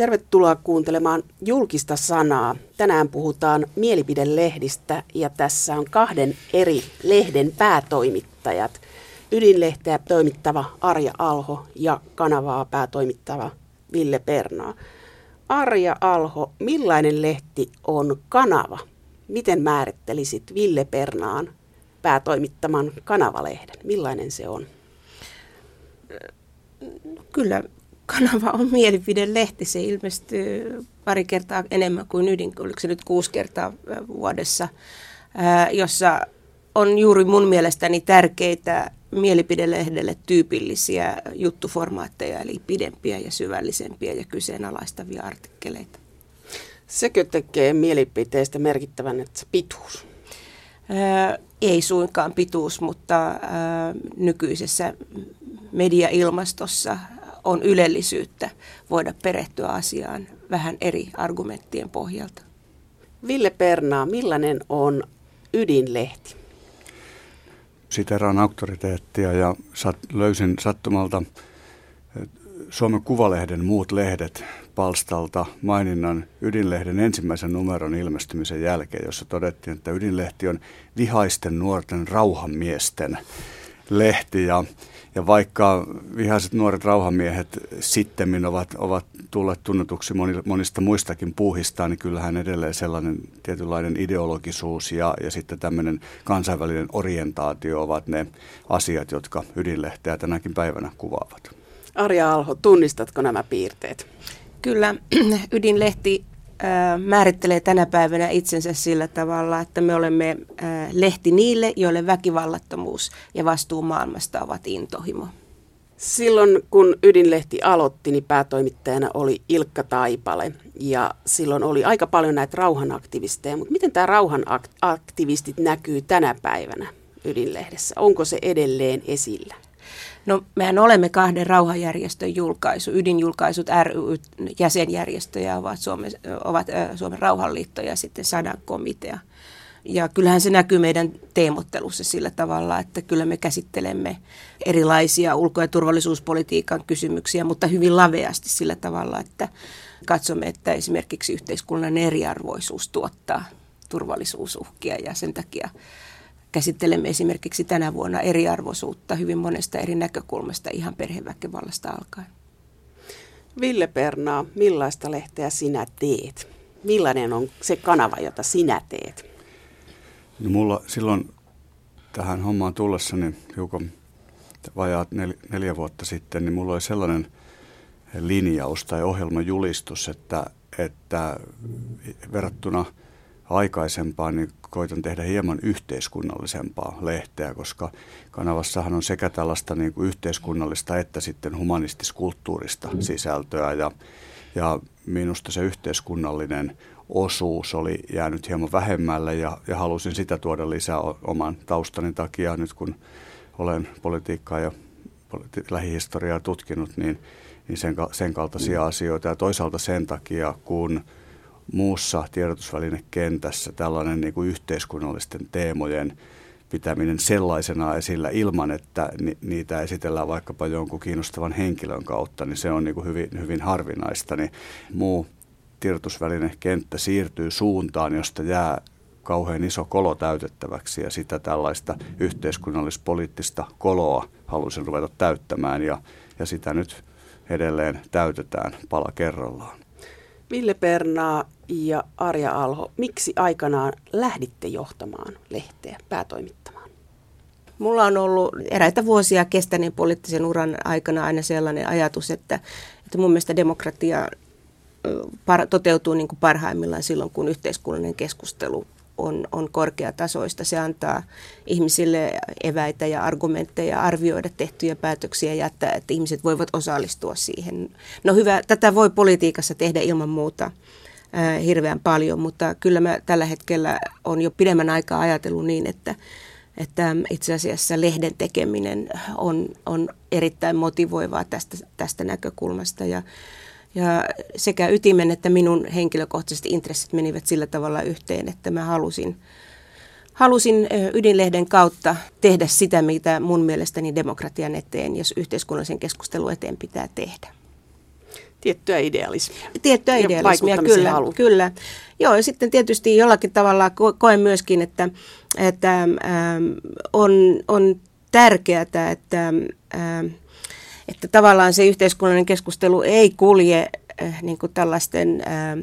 Tervetuloa kuuntelemaan julkista sanaa. Tänään puhutaan mielipidelehdistä ja tässä on kahden eri lehden päätoimittajat. Ydinlehteä toimittava Arja Alho ja kanavaa päätoimittava Ville Pernaa. Arja Alho, millainen lehti on kanava? Miten määrittelisit Ville Pernaan päätoimittaman kanavalehden? Millainen se on? Kyllä kanava on mielipidelehti. Se ilmestyy pari kertaa enemmän kuin ydin, oliko se nyt kuusi kertaa vuodessa, jossa on juuri mun mielestäni tärkeitä mielipidelehdelle tyypillisiä juttuformaatteja, eli pidempiä ja syvällisempiä ja kyseenalaistavia artikkeleita. Sekö tekee mielipiteestä merkittävän, että pituus? Ää, ei suinkaan pituus, mutta ää, nykyisessä mediailmastossa on ylellisyyttä voida perehtyä asiaan vähän eri argumenttien pohjalta. Ville Pernaa, millainen on ydinlehti? Siteraan auktoriteettia ja sat, löysin sattumalta Suomen Kuvalehden muut lehdet palstalta maininnan Ydinlehden ensimmäisen numeron ilmestymisen jälkeen, jossa todettiin, että Ydinlehti on vihaisten nuorten rauhanmiesten lehti ja ja vaikka vihaiset nuoret rauhamiehet sitten ovat, ovat tulleet tunnetuksi monista muistakin puuhista, niin kyllähän edelleen sellainen tietynlainen ideologisuus ja, ja sitten tämmöinen kansainvälinen orientaatio ovat ne asiat, jotka ydinlehteä tänäkin päivänä kuvaavat. Arja Alho, tunnistatko nämä piirteet? Kyllä, ydinlehti määrittelee tänä päivänä itsensä sillä tavalla, että me olemme lehti niille, joille väkivallattomuus ja vastuu maailmasta ovat intohimo. Silloin kun Ydinlehti aloitti, niin päätoimittajana oli Ilkka Taipale ja silloin oli aika paljon näitä rauhanaktivisteja, mutta miten tämä rauhanaktivistit näkyy tänä päivänä Ydinlehdessä? Onko se edelleen esillä? No mehän olemme kahden rauhanjärjestön julkaisu, ydinjulkaisut ry jäsenjärjestöjä ovat Suomen, ovat Suomen rauhanliitto ja sitten sadan komitea. Ja kyllähän se näkyy meidän teemottelussa sillä tavalla, että kyllä me käsittelemme erilaisia ulko- ja turvallisuuspolitiikan kysymyksiä, mutta hyvin laveasti sillä tavalla, että katsomme, että esimerkiksi yhteiskunnan eriarvoisuus tuottaa turvallisuusuhkia ja sen takia käsittelemme esimerkiksi tänä vuonna eriarvoisuutta hyvin monesta eri näkökulmasta ihan perheväkivallasta alkaen. Ville Pernaa, millaista lehteä sinä teet? Millainen on se kanava, jota sinä teet? No mulla silloin tähän hommaan tullessani hiukan vajaat nel, neljä vuotta sitten, niin mulla oli sellainen linjaus tai ohjelmajulistus, että, että verrattuna – aikaisempaan, niin koitan tehdä hieman yhteiskunnallisempaa lehteä, koska kanavassahan on sekä tällaista niin kuin yhteiskunnallista että sitten humanistiskulttuurista sisältöä. Ja, ja minusta se yhteiskunnallinen osuus oli jäänyt hieman vähemmälle ja, ja halusin sitä tuoda lisää oman taustani takia. Nyt kun olen politiikkaa ja politi- lähihistoriaa tutkinut, niin, niin sen, sen kaltaisia asioita. Ja toisaalta sen takia, kun – muussa tiedotusvälinekentässä tällainen niin kuin yhteiskunnallisten teemojen pitäminen sellaisena esillä ilman, että ni, niitä esitellään vaikkapa jonkun kiinnostavan henkilön kautta, niin se on niin kuin hyvin, hyvin harvinaista. Niin muu tiedotusvälinekenttä siirtyy suuntaan, josta jää kauhean iso kolo täytettäväksi ja sitä tällaista yhteiskunnallispoliittista koloa halusin ruveta täyttämään ja, ja sitä nyt edelleen täytetään pala kerrallaan. Ville Pernaa ja Arja Alho, miksi aikanaan lähditte johtamaan lehteä, päätoimittamaan? Mulla on ollut eräitä vuosia kestäneen poliittisen uran aikana aina sellainen ajatus, että, että mun mielestä demokratia toteutuu niin kuin parhaimmillaan silloin, kun yhteiskunnallinen keskustelu on, on korkeatasoista. Se antaa ihmisille eväitä ja argumentteja arvioida tehtyjä päätöksiä ja että, että ihmiset voivat osallistua siihen. No hyvä, tätä voi politiikassa tehdä ilman muuta ää, hirveän paljon, mutta kyllä mä tällä hetkellä on jo pidemmän aikaa ajatellut niin, että, että itse asiassa lehden tekeminen on, on erittäin motivoivaa tästä, tästä näkökulmasta ja ja sekä ytimen että minun henkilökohtaiset intressit menivät sillä tavalla yhteen, että mä halusin, halusin ydinlehden kautta tehdä sitä, mitä mun mielestäni demokratian eteen ja yhteiskunnallisen keskustelun eteen pitää tehdä. Tiettyä idealismia. Tiettyä Ja idealismia, kyllä, halu. kyllä. Joo, ja sitten tietysti jollakin tavalla ko- koen myöskin, että, että ähm, on, on tärkeää, että, ähm, että tavallaan se yhteiskunnallinen keskustelu ei kulje äh, niin kuin tällaisten äh,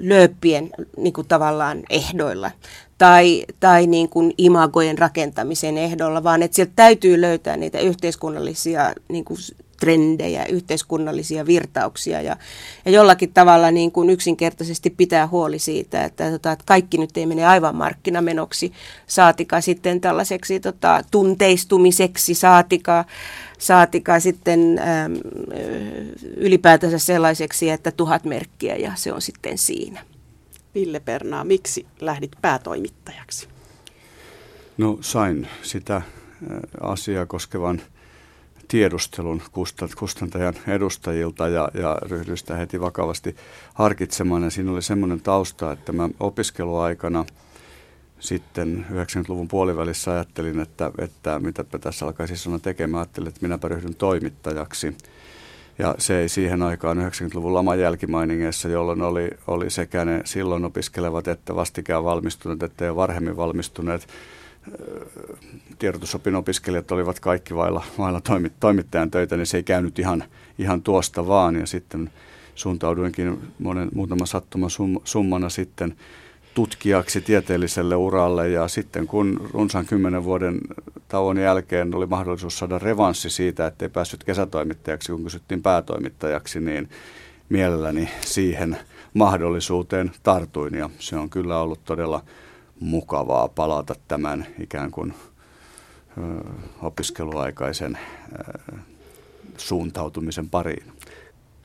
lööppien niin kuin tavallaan ehdoilla tai, tai niin kuin imagojen rakentamisen ehdolla, vaan että sieltä täytyy löytää niitä yhteiskunnallisia niin kuin trendejä, yhteiskunnallisia virtauksia ja, ja jollakin tavalla niin kuin yksinkertaisesti pitää huoli siitä, että, tota, että kaikki nyt ei mene aivan markkinamenoksi, saatika sitten tällaiseksi tota, tunteistumiseksi, saatika, saatika sitten äm, ylipäätänsä sellaiseksi, että tuhat merkkiä ja se on sitten siinä. Ville Pernaa, miksi lähdit päätoimittajaksi? No sain sitä asiaa koskevan tiedustelun kustantajan edustajilta ja, ja ryhdyin sitä heti vakavasti harkitsemaan. Ja siinä oli semmoinen tausta, että mä opiskeluaikana sitten 90-luvun puolivälissä ajattelin, että, että mitä tässä alkaisi sanoa tekemään. Ajattelin, että minäpä ryhdyn toimittajaksi. Ja se ei siihen aikaan 90-luvun laman jälkimainingeissa, jolloin oli, oli sekä ne silloin opiskelevat että vastikään valmistuneet, että jo varhemmin valmistuneet tiedotusopin opiskelijat olivat kaikki vailla, vailla toimittajan töitä, niin se ei käynyt ihan, ihan tuosta vaan. Ja sitten suuntauduinkin monen, muutama sattuma summana sitten tutkijaksi tieteelliselle uralle ja sitten kun runsaan kymmenen vuoden tauon jälkeen oli mahdollisuus saada revanssi siitä, että ei päässyt kesätoimittajaksi, kun kysyttiin päätoimittajaksi, niin mielelläni siihen mahdollisuuteen tartuin ja se on kyllä ollut todella mukavaa palata tämän ikään kuin opiskeluaikaisen suuntautumisen pariin.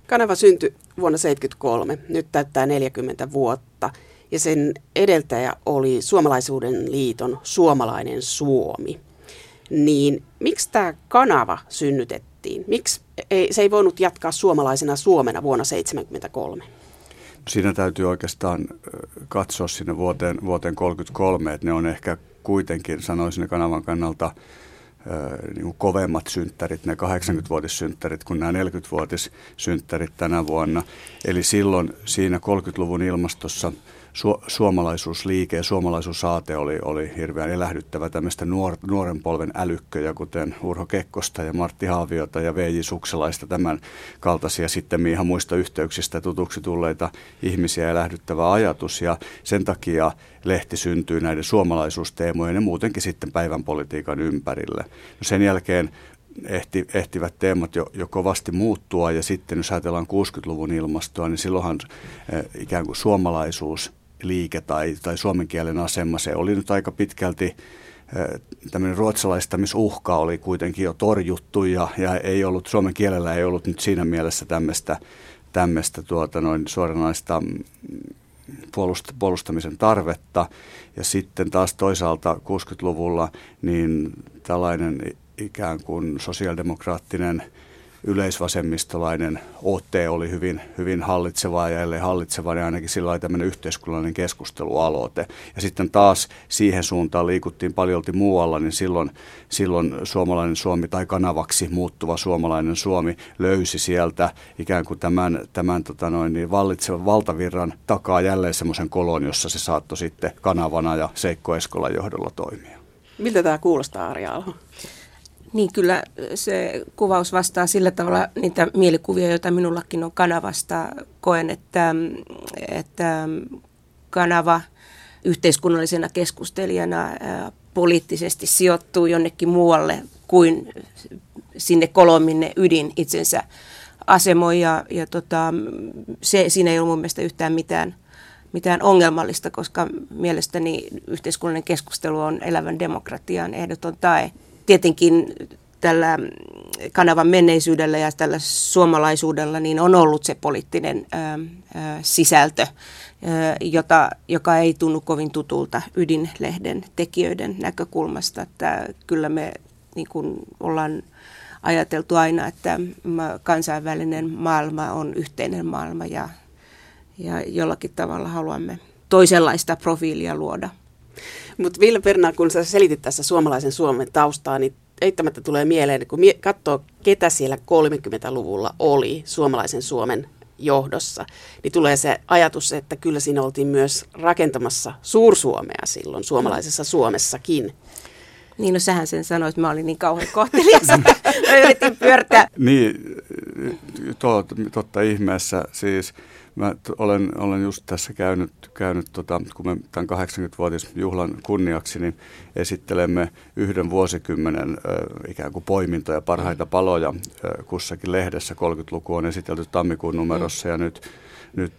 Kanava syntyi vuonna 1973, nyt täyttää 40 vuotta ja sen edeltäjä oli Suomalaisuuden liiton Suomalainen Suomi. Niin miksi tämä kanava synnytettiin? Miksi ei, se ei voinut jatkaa suomalaisena Suomena vuonna 1973? Siinä täytyy oikeastaan katsoa sinne vuoteen, vuoteen 33, että ne on ehkä kuitenkin, sanoisin ne kanavan kannalta, niin kuin kovemmat synttärit, ne 80-vuotissynttärit kuin nämä 40-vuotissynttärit tänä vuonna. Eli silloin siinä 30-luvun ilmastossa – su- suomalaisuusliike ja suomalaisuusaate oli, oli hirveän elähdyttävä tämmöistä nuor, nuoren polven älykköjä, kuten Urho Kekkosta ja Martti Haaviota ja V.J. Sukselaista, tämän kaltaisia sitten ihan muista yhteyksistä tutuksi tulleita ihmisiä elähdyttävä ajatus. Ja sen takia lehti syntyi näiden suomalaisuusteemojen ja muutenkin sitten päivän politiikan ympärille. No sen jälkeen ehti, ehtivät teemat jo, jo kovasti muuttua ja sitten jos ajatellaan 60-luvun ilmastoa, niin silloinhan eh, ikään kuin suomalaisuus liike tai, tai suomen kielen asema, se oli nyt aika pitkälti tämmöinen ruotsalaistamisuhka oli kuitenkin jo torjuttu ja, ja ei ollut, suomen kielellä ei ollut nyt siinä mielessä tämmöistä, tämmöistä tuota noin suoranaista mm, puolust, puolustamisen tarvetta. Ja sitten taas toisaalta 60-luvulla niin tällainen ikään kuin sosiaalidemokraattinen – yleisvasemmistolainen ote oli hyvin, hyvin hallitseva ja ellei hallitseva, niin ainakin sillä tämmöinen yhteiskunnallinen keskustelualoite. Ja sitten taas siihen suuntaan liikuttiin paljolti muualla, niin silloin, silloin suomalainen Suomi tai kanavaksi muuttuva suomalainen Suomi löysi sieltä ikään kuin tämän, tämän tota noin, niin vallitsevan valtavirran takaa jälleen semmoisen kolon, jossa se saattoi sitten kanavana ja Seikko Eskolan johdolla toimia. Miltä tämä kuulostaa, Arja Alho? Niin kyllä se kuvaus vastaa sillä tavalla niitä mielikuvia, joita minullakin on kanavasta. Koen, että, että kanava yhteiskunnallisena keskustelijana poliittisesti sijoittuu jonnekin muualle kuin sinne kolminne ydin itsensä asemoi. Ja, ja tota, se, siinä ei ole mun mielestä yhtään mitään, mitään ongelmallista, koska mielestäni yhteiskunnallinen keskustelu on elävän demokratian ehdoton tae tietenkin tällä kanavan menneisyydellä ja tällä suomalaisuudella niin on ollut se poliittinen ö, ö, sisältö, ö, jota, joka ei tunnu kovin tutulta ydinlehden tekijöiden näkökulmasta. Että kyllä me niin kuin ollaan ajateltu aina, että kansainvälinen maailma on yhteinen maailma ja, ja jollakin tavalla haluamme toisenlaista profiilia luoda. Mutta Ville Perna, kun sä selitit tässä suomalaisen Suomen taustaa, niin eittämättä tulee mieleen, kun katsoo, ketä siellä 30-luvulla oli suomalaisen Suomen johdossa, niin tulee se ajatus, että kyllä siinä oltiin myös rakentamassa Suursuomea silloin, suomalaisessa Suomessakin. Niin, no sähän sen sanoit, mä olin niin kauhean kohtelias, että mä yritin pyörtää. Niin, to, totta ihmeessä. Siis mä olen, olen just tässä käynyt, käynyt tota, kun me tämän 80-vuotisjuhlan kunniaksi, niin esittelemme yhden vuosikymmenen ö, ikään kuin poimintoja, parhaita paloja ö, kussakin lehdessä. 30-luku on esitelty tammikuun numerossa ja nyt nyt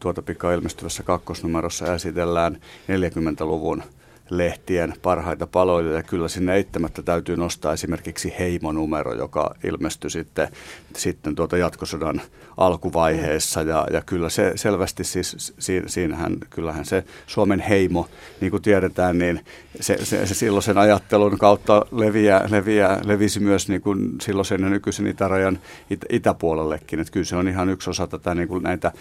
tuota pika ilmestyvässä kakkosnumerossa esitellään 40-luvun lehtien parhaita paloja. Ja kyllä sinne eittämättä täytyy nostaa esimerkiksi heimonumero, joka ilmestyi sitten, sitten tuota jatkosodan alkuvaiheessa. Ja, ja kyllä se selvästi siis siinähän, kyllähän se Suomen heimo, niin kuin tiedetään, niin se, se, se silloisen ajattelun kautta leviää, leviää, levisi myös niin kuin silloisen ja nykyisen itärajan it, itäpuolellekin, että kyllä se on ihan yksi osa tätä niin kuin näitä,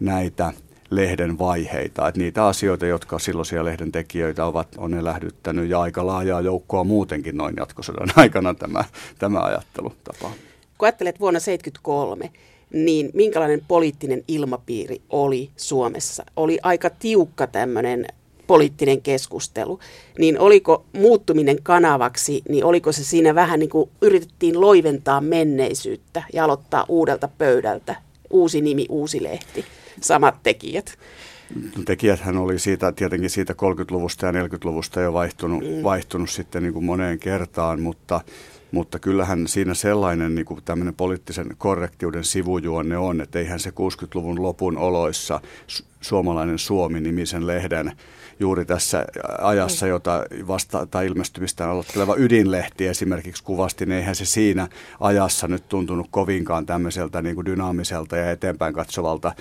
näitä lehden vaiheita. Että niitä asioita, jotka silloisia lehden tekijöitä ovat, on elähdyttänyt ja aika laajaa joukkoa muutenkin noin jatkosodan aikana tämä, tämä ajattelutapa. Kun ajattelet vuonna 1973, niin minkälainen poliittinen ilmapiiri oli Suomessa? Oli aika tiukka tämmöinen poliittinen keskustelu, niin oliko muuttuminen kanavaksi, niin oliko se siinä vähän niin kuin yritettiin loiventaa menneisyyttä ja aloittaa uudelta pöydältä, uusi nimi, uusi lehti? Samat tekijät. Tekijäthän oli siitä, tietenkin siitä 30-luvusta ja 40-luvusta jo vaihtunut, mm. vaihtunut sitten niin kuin moneen kertaan, mutta, mutta kyllähän siinä sellainen niin kuin tämmöinen poliittisen korrektiuden sivujuonne on, että eihän se 60-luvun lopun oloissa suomalainen Suomi-nimisen lehden juuri tässä ajassa, mm. jota vasta tai ilmestymistä aloitteleva ydinlehti esimerkiksi kuvasti, niin eihän se siinä ajassa nyt tuntunut kovinkaan tämmöiseltä niin kuin dynaamiselta ja eteenpäin katsovalta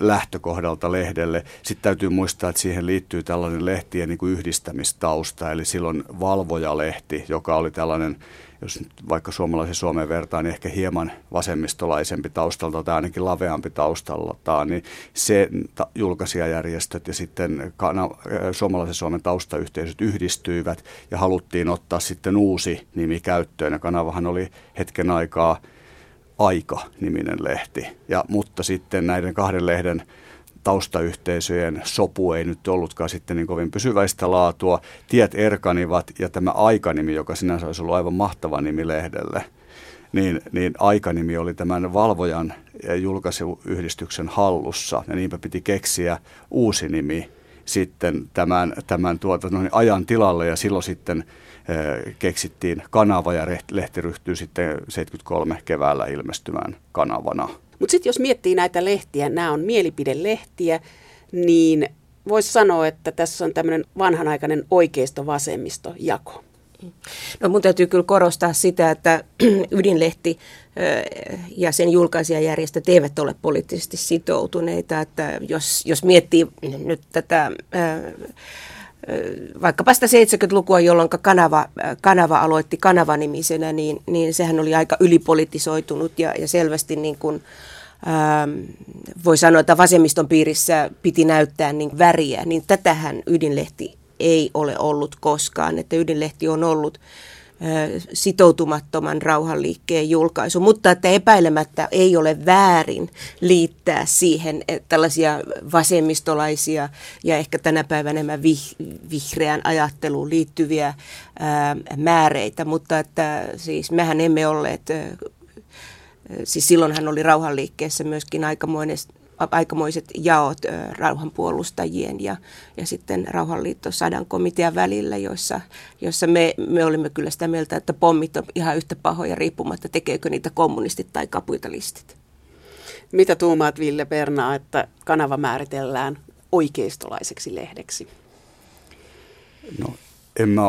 lähtökohdalta lehdelle. Sitten täytyy muistaa, että siihen liittyy tällainen lehtien niin kuin yhdistämistausta, eli silloin valvojalehti, joka oli tällainen jos nyt vaikka suomalaisen Suomeen vertaan, niin ehkä hieman vasemmistolaisempi taustalta tai ainakin laveampi taustalta, niin se ta- julkaisijajärjestöt ja sitten kana- suomalaisen Suomen taustayhteisöt yhdistyivät ja haluttiin ottaa sitten uusi nimi käyttöön. Ja kanavahan oli hetken aikaa Aika-niminen lehti, ja, mutta sitten näiden kahden lehden taustayhteisöjen sopu ei nyt ollutkaan sitten niin kovin pysyväistä laatua. Tiet erkanivat ja tämä aikanimi, joka sinänsä olisi ollut aivan mahtava nimi lehdelle, niin, niin aikanimi oli tämän valvojan ja julkaisuyhdistyksen hallussa ja niinpä piti keksiä uusi nimi sitten tämän, tämän tuota, noin ajan tilalle ja silloin sitten e, keksittiin kanava ja lehti ryhtyy sitten 73 keväällä ilmestymään kanavana. Mutta sitten jos miettii näitä lehtiä, nämä on mielipidelehtiä, niin voisi sanoa, että tässä on tämmöinen vanhanaikainen oikeisto-vasemmisto jako. No mun täytyy kyllä korostaa sitä, että ydinlehti ja sen julkaisijajärjestöt eivät ole poliittisesti sitoutuneita. Että jos, jos miettii nyt tätä vaikkapa sitä 70-lukua, jolloin kanava, kanava aloitti kanavanimisenä, niin, niin sehän oli aika ylipolitisoitunut ja, ja selvästi niin kuin, ähm, voi sanoa, että vasemmiston piirissä piti näyttää niin väriä, niin tätähän ydinlehti ei ole ollut koskaan, että ydinlehti on ollut sitoutumattoman rauhanliikkeen julkaisu, mutta että epäilemättä ei ole väärin liittää siihen tällaisia vasemmistolaisia ja ehkä tänä päivänä enemmän vihreän ajatteluun liittyviä ää, määreitä, mutta että siis mehän emme olleet, siis silloinhan oli rauhanliikkeessä myöskin aikamoinen aikamoiset jaot rauhanpuolustajien ja, ja sitten Rauhanliitto sadan komitean välillä, joissa, joissa me, me olimme kyllä sitä mieltä, että pommit on ihan yhtä pahoja riippumatta, tekeekö niitä kommunistit tai kapitalistit. Mitä tuumaat Ville Perna, että kanava määritellään oikeistolaiseksi lehdeksi? No en mä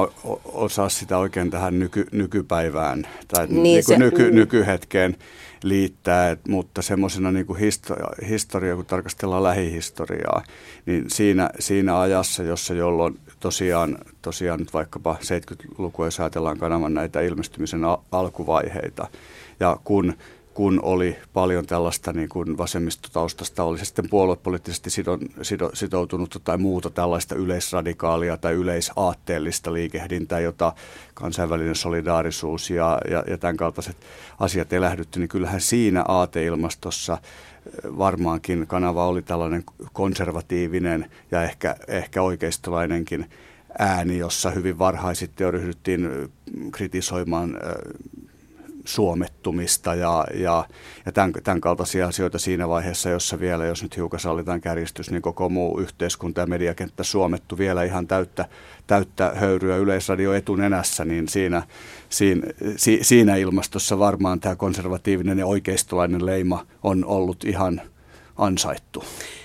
osaa sitä oikein tähän nyky, nykypäivään tai niin niin se, nyky, mm. nykyhetkeen liittää, et, mutta semmoisena niin historia, historia, kun tarkastellaan lähihistoriaa, niin siinä, siinä ajassa, jossa jolloin tosiaan, tosiaan nyt vaikkapa 70-lukua, jos ajatellaan kanavan näitä ilmestymisen alkuvaiheita, ja kun kun oli paljon tällaista niin kuin vasemmistotaustasta, oli se sitten puoluepoliittisesti sidon, sido, tai muuta tällaista yleisradikaalia tai yleisaatteellista liikehdintää, jota kansainvälinen solidaarisuus ja, ja, ja tämän kaltaiset asiat elähdytti, niin kyllähän siinä aateilmastossa varmaankin kanava oli tällainen konservatiivinen ja ehkä, ehkä oikeistolainenkin ääni, jossa hyvin varhaisesti jo ryhdyttiin kritisoimaan suomettumista ja, ja, ja tämän, tämän kaltaisia asioita siinä vaiheessa, jossa vielä, jos nyt hiukan sallitaan kärjistys, niin koko muu yhteiskunta ja mediakenttä suomettu vielä ihan täyttä, täyttä höyryä yleisradio etunenässä, niin siinä, siinä, si, siinä ilmastossa varmaan tämä konservatiivinen ja oikeistolainen leima on ollut ihan ansaittu.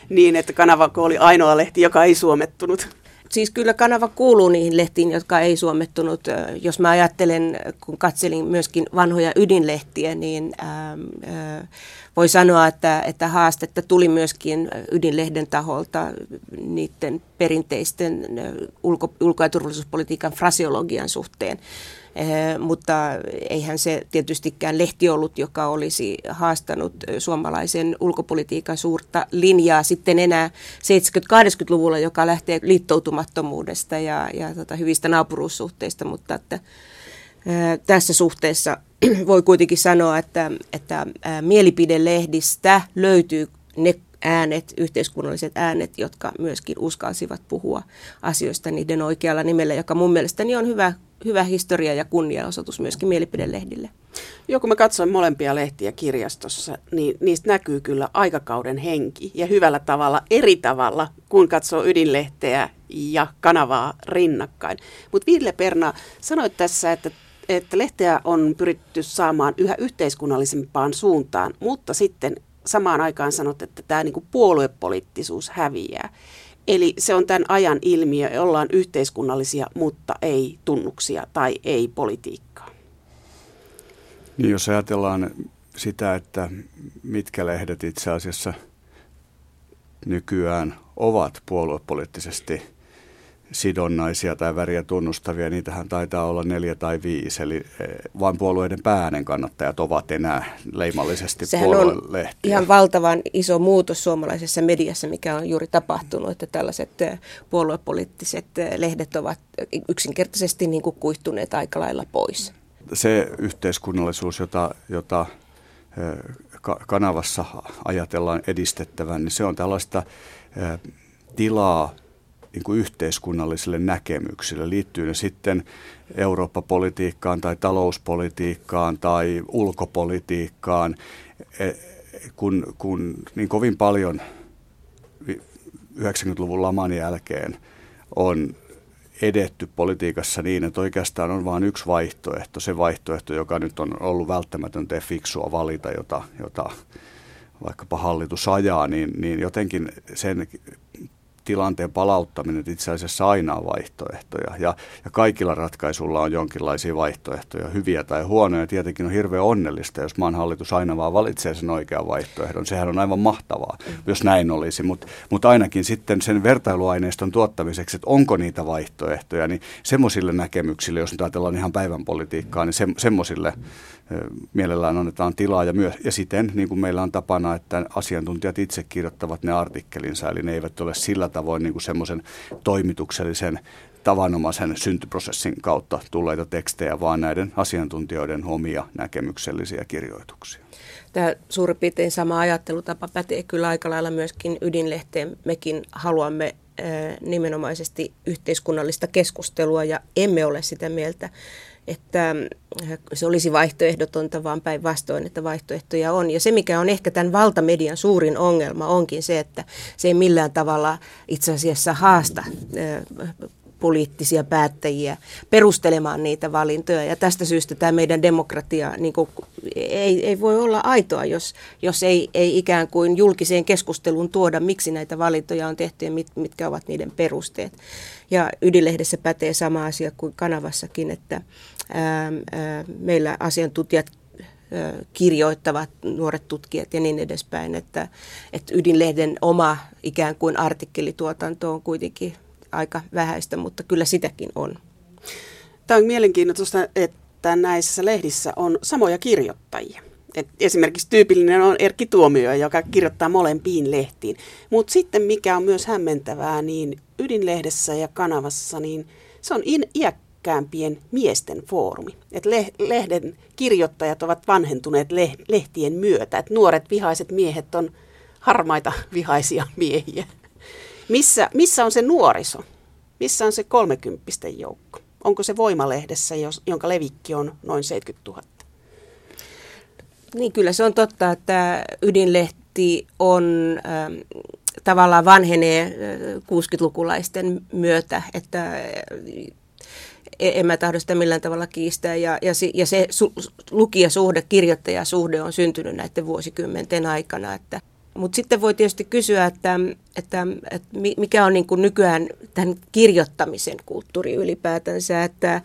Niin, että kanava oli ainoa lehti, joka ei suomettunut siis kyllä kanava kuuluu niihin lehtiin, jotka ei suomettunut. Jos mä ajattelen, kun katselin myöskin vanhoja ydinlehtiä, niin ää, ää, voi sanoa, että, että haastetta tuli myöskin ydinlehden taholta niiden perinteisten ulko, ulko- ja turvallisuuspolitiikan fraseologian suhteen. Eh, mutta eihän se tietystikään lehti ollut, joka olisi haastanut suomalaisen ulkopolitiikan suurta linjaa sitten enää 70-80-luvulla, joka lähtee liittoutumattomuudesta ja, ja tota, hyvistä naapuruussuhteista, mutta että, eh, tässä suhteessa voi kuitenkin sanoa, että, että mielipidelehdistä löytyy ne äänet, yhteiskunnalliset äänet, jotka myöskin uskalsivat puhua asioista niiden oikealla nimellä, joka mun mielestäni on hyvä, hyvä historia ja kunniaosoitus myöskin mielipidelehdille. Joo, kun mä katsoin molempia lehtiä kirjastossa, niin niistä näkyy kyllä aikakauden henki ja hyvällä tavalla, eri tavalla, kun katsoo ydinlehteä ja kanavaa rinnakkain. Mutta Ville Perna, sanoit tässä, että että lehteä on pyritty saamaan yhä yhteiskunnallisempaan suuntaan, mutta sitten samaan aikaan sanot, että tämä niin puoluepoliittisuus häviää. Eli se on tämän ajan ilmiö, ollaan yhteiskunnallisia, mutta ei tunnuksia tai ei politiikkaa. Niin jos ajatellaan sitä, että mitkä lehdet itse asiassa nykyään ovat puoluepoliittisesti sidonnaisia tai väriä tunnustavia, niitähän taitaa olla neljä tai viisi, eli eh, vain puolueiden päänen kannattajat ovat enää leimallisesti Sehän on ihan valtavan iso muutos suomalaisessa mediassa, mikä on juuri tapahtunut, että tällaiset eh, puoluepoliittiset eh, lehdet ovat yksinkertaisesti niin kuin kuihtuneet aika lailla pois. Se yhteiskunnallisuus, jota, jota kanavassa ajatellaan edistettävän, niin se on tällaista tilaa niin kuin yhteiskunnallisille näkemyksille. Liittyy ne sitten Eurooppa-politiikkaan tai talouspolitiikkaan tai ulkopolitiikkaan, e, kun, kun niin kovin paljon 90-luvun laman jälkeen on edetty politiikassa niin, että oikeastaan on vain yksi vaihtoehto, se vaihtoehto, joka nyt on ollut välttämätöntä ja fiksua valita, jota, jota vaikkapa hallitus ajaa, niin, niin jotenkin sen tilanteen palauttaminen itse asiassa aina on vaihtoehtoja. Ja, ja kaikilla ratkaisulla on jonkinlaisia vaihtoehtoja, hyviä tai huonoja. Tietenkin on hirveän onnellista, jos maan hallitus aina vaan valitsee sen oikean vaihtoehdon. Sehän on aivan mahtavaa, mm. jos näin olisi. Mutta mut ainakin sitten sen vertailuaineiston tuottamiseksi, että onko niitä vaihtoehtoja, niin semmoisille näkemyksille, jos nyt ajatellaan ihan päivän politiikkaa, niin se, semmoisille mielellään annetaan tilaa ja, myös, ja siten, niin kuin meillä on tapana, että asiantuntijat itse kirjoittavat ne artikkelinsa, eli ne eivät ole sillä tavoin niin kuin semmoisen toimituksellisen tavanomaisen syntyprosessin kautta tulleita tekstejä, vaan näiden asiantuntijoiden omia näkemyksellisiä kirjoituksia. Tämä suurin piirtein sama ajattelutapa pätee kyllä aika lailla myöskin ydinlehteen. Mekin haluamme nimenomaisesti yhteiskunnallista keskustelua ja emme ole sitä mieltä, että se olisi vaihtoehdotonta, vaan päinvastoin, että vaihtoehtoja on. Ja se, mikä on ehkä tämän valtamedian suurin ongelma, onkin se, että se ei millään tavalla itse asiassa haasta poliittisia päättäjiä perustelemaan niitä valintoja. Ja tästä syystä tämä meidän demokratia niin kuin, ei, ei voi olla aitoa, jos, jos ei, ei ikään kuin julkiseen keskusteluun tuoda, miksi näitä valintoja on tehty ja mit, mitkä ovat niiden perusteet. Ja ydinlehdessä pätee sama asia kuin kanavassakin, että ää, ää, meillä asiantuntijat kirjoittavat nuoret tutkijat ja niin edespäin, että, että ydinlehden oma ikään kuin artikkelituotanto on kuitenkin aika vähäistä, mutta kyllä sitäkin on. Tämä on mielenkiintoista, että näissä lehdissä on samoja kirjoittajia. Et esimerkiksi tyypillinen on Erkki Tuomio, joka kirjoittaa molempiin lehtiin. Mutta sitten mikä on myös hämmentävää, niin ydinlehdessä ja kanavassa, niin se on in, iäkkäämpien miesten foorumi. Et le, lehden kirjoittajat ovat vanhentuneet le, lehtien myötä. Et nuoret vihaiset miehet on harmaita vihaisia miehiä. Missä, missä on se nuoriso? Missä on se kolmekymppisten joukko? Onko se Voimalehdessä, jonka levikki on noin 70 000? Niin kyllä se on totta, että ydinlehti on äh, tavallaan vanhenee 60-lukulaisten myötä, että e, en mä tahdo sitä millään tavalla kiistää. Ja, ja, ja se su, lukijasuhde, kirjoittajasuhde on syntynyt näiden vuosikymmenten aikana. Että mutta sitten voi tietysti kysyä, että, että, että mikä on niin kuin nykyään tämän kirjoittamisen kulttuuri ylipäätänsä, että